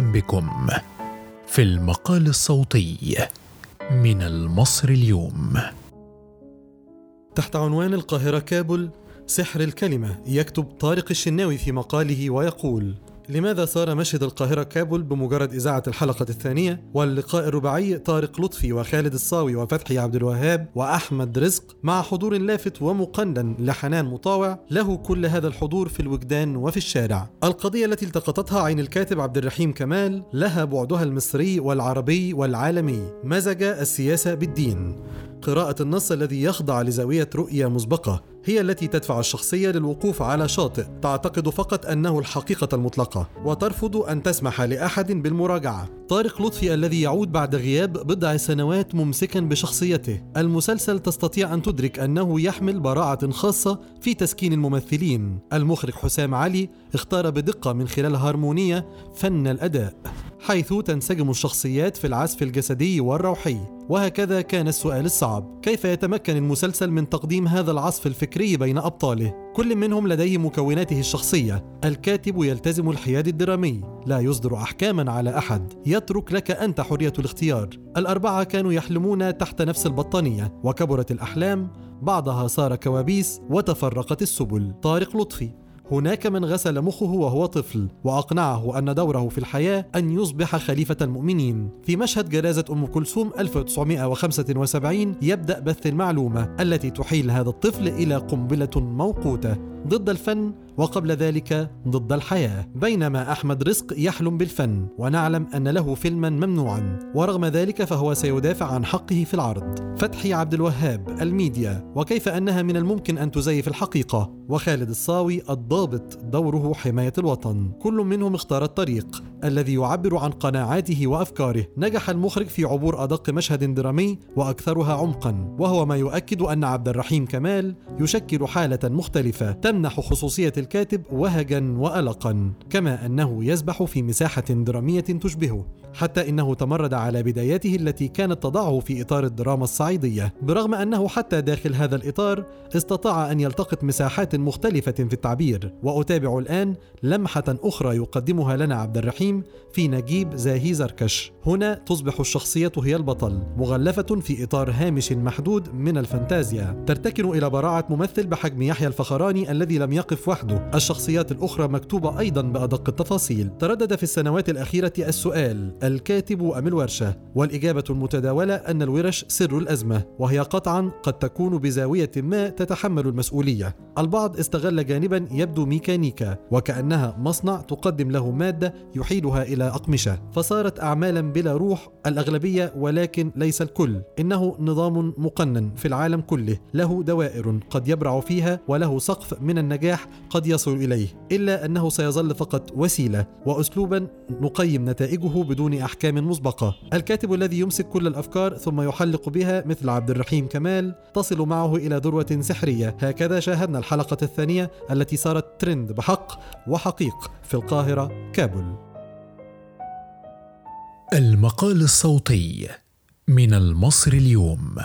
بكم في المقال الصوتي من المصري اليوم. تحت عنوان القاهرة كابل سحر الكلمة يكتب طارق الشناوي في مقاله ويقول لماذا صار مشهد القاهرة كابل بمجرد إذاعة الحلقة الثانية؟ واللقاء الرباعي طارق لطفي وخالد الصاوي وفتحي عبد الوهاب وأحمد رزق مع حضور لافت ومقنن لحنان مطاوع له كل هذا الحضور في الوجدان وفي الشارع. القضية التي التقطتها عين الكاتب عبد الرحيم كمال لها بعدها المصري والعربي والعالمي. مزج السياسة بالدين. قراءة النص الذي يخضع لزاوية رؤية مسبقة هي التي تدفع الشخصية للوقوف على شاطئ. تعتقد فقط أنه الحقيقة المطلقة وترفض أن تسمح لأحد بالمراجعة. طارق لطفي الذي يعود بعد غياب بضع سنوات ممسكا بشخصيته. المسلسل تستطيع أن تدرك أنه يحمل براعة خاصة في تسكين الممثلين. المخرج حسام علي اختار بدقة من خلال هارمونية فن الأداء حيث تنسجم الشخصيات في العزف الجسدي والروحي. وهكذا كان السؤال الصعب. كيف يتمكن المسلسل من تقديم هذا العصف الفكري بين أبطاله؟ كل منهم لديه مكوناته الشخصية. الكاتب يلتزم الحياد الدرامي. لا يصدر أحكاما على أحد. يترك لك أنت حرية الاختيار. الأربعة كانوا يحلمون تحت نفس البطانية. وكبرت الأحلام. بعضها صار كوابيس. وتفرقت السبل. طارق لطفي. هناك من غسل مخه وهو طفل وأقنعه أن دوره في الحياة أن يصبح خليفة المؤمنين. في مشهد جنازة أم كلثوم 1975 يبدأ بث المعلومة التي تحيل هذا الطفل إلى قنبلة موقوتة ضد الفن وقبل ذلك ضد الحياة. بينما أحمد رزق يحلم بالفن ونعلم أن له فيلما ممنوعا ورغم ذلك فهو سيدافع عن حقه في العرض. فتحي عبد الوهاب الميديا وكيف أنها من الممكن أن تزيف الحقيقة. وخالد الصاوي الضابط دوره حماية الوطن. كل منهم اختار الطريق. الذي يعبر عن قناعاته وأفكاره. نجح المخرج في عبور أدق مشهد درامي وأكثرها عمقا وهو ما يؤكد أن عبد الرحيم كمال يشكل حالة مختلفة تمنح خصوصية الكاتب وهجا والقا كما أنه يسبح في مساحة درامية تشبهه حتى إنه تمرد على بداياته التي كانت تضعه في إطار الدراما الصعيدية. برغم أنه حتى داخل هذا الإطار استطاع أن يلتقط مساحات مختلفة في التعبير وأتابع الآن لمحة أخرى يقدمها لنا عبد الرحيم في نجيب زاهي زركش. هنا تصبح الشخصية هي البطل مغلفة في إطار هامش محدود من الفانتازيا. ترتكن إلى براعة ممثل بحجم يحيى الفخراني الذي لم يقف وحده. الشخصيات الأخرى مكتوبة أيضا بأدق التفاصيل. تردد في السنوات الأخيرة السؤال الكاتب أم الورشة؟ والإجابة المتداولة أن الورش سر الأزمة وهي قطعا قد تكون بزاوية ما تتحمل المسؤولية. البعض استغل جانبا يبدو ميكانيكا وكأنها مصنع تقدم له مادة يحيلها إلى أقمشة فصارت اعمالا بلا روح الأغلبية ولكن ليس الكل. إنه نظام مقنن في العالم كله. له دوائر قد يبرع فيها وله سقف من النجاح قد يصل إليه. إلا أنه سيظل فقط وسيلة واسلوبا نقيم نتائجه بدون أحكام مسبقة. الكاتب الذي يمسك كل الأفكار ثم يحلق بها مثل عبد الرحيم كمال تصل معه إلى ذروة سحرية. هكذا شاهدنا الحلقة الثانية التي صارت ترند بحق وحقيق في القاهرة كابل. المقال الصوتي من المصري اليوم.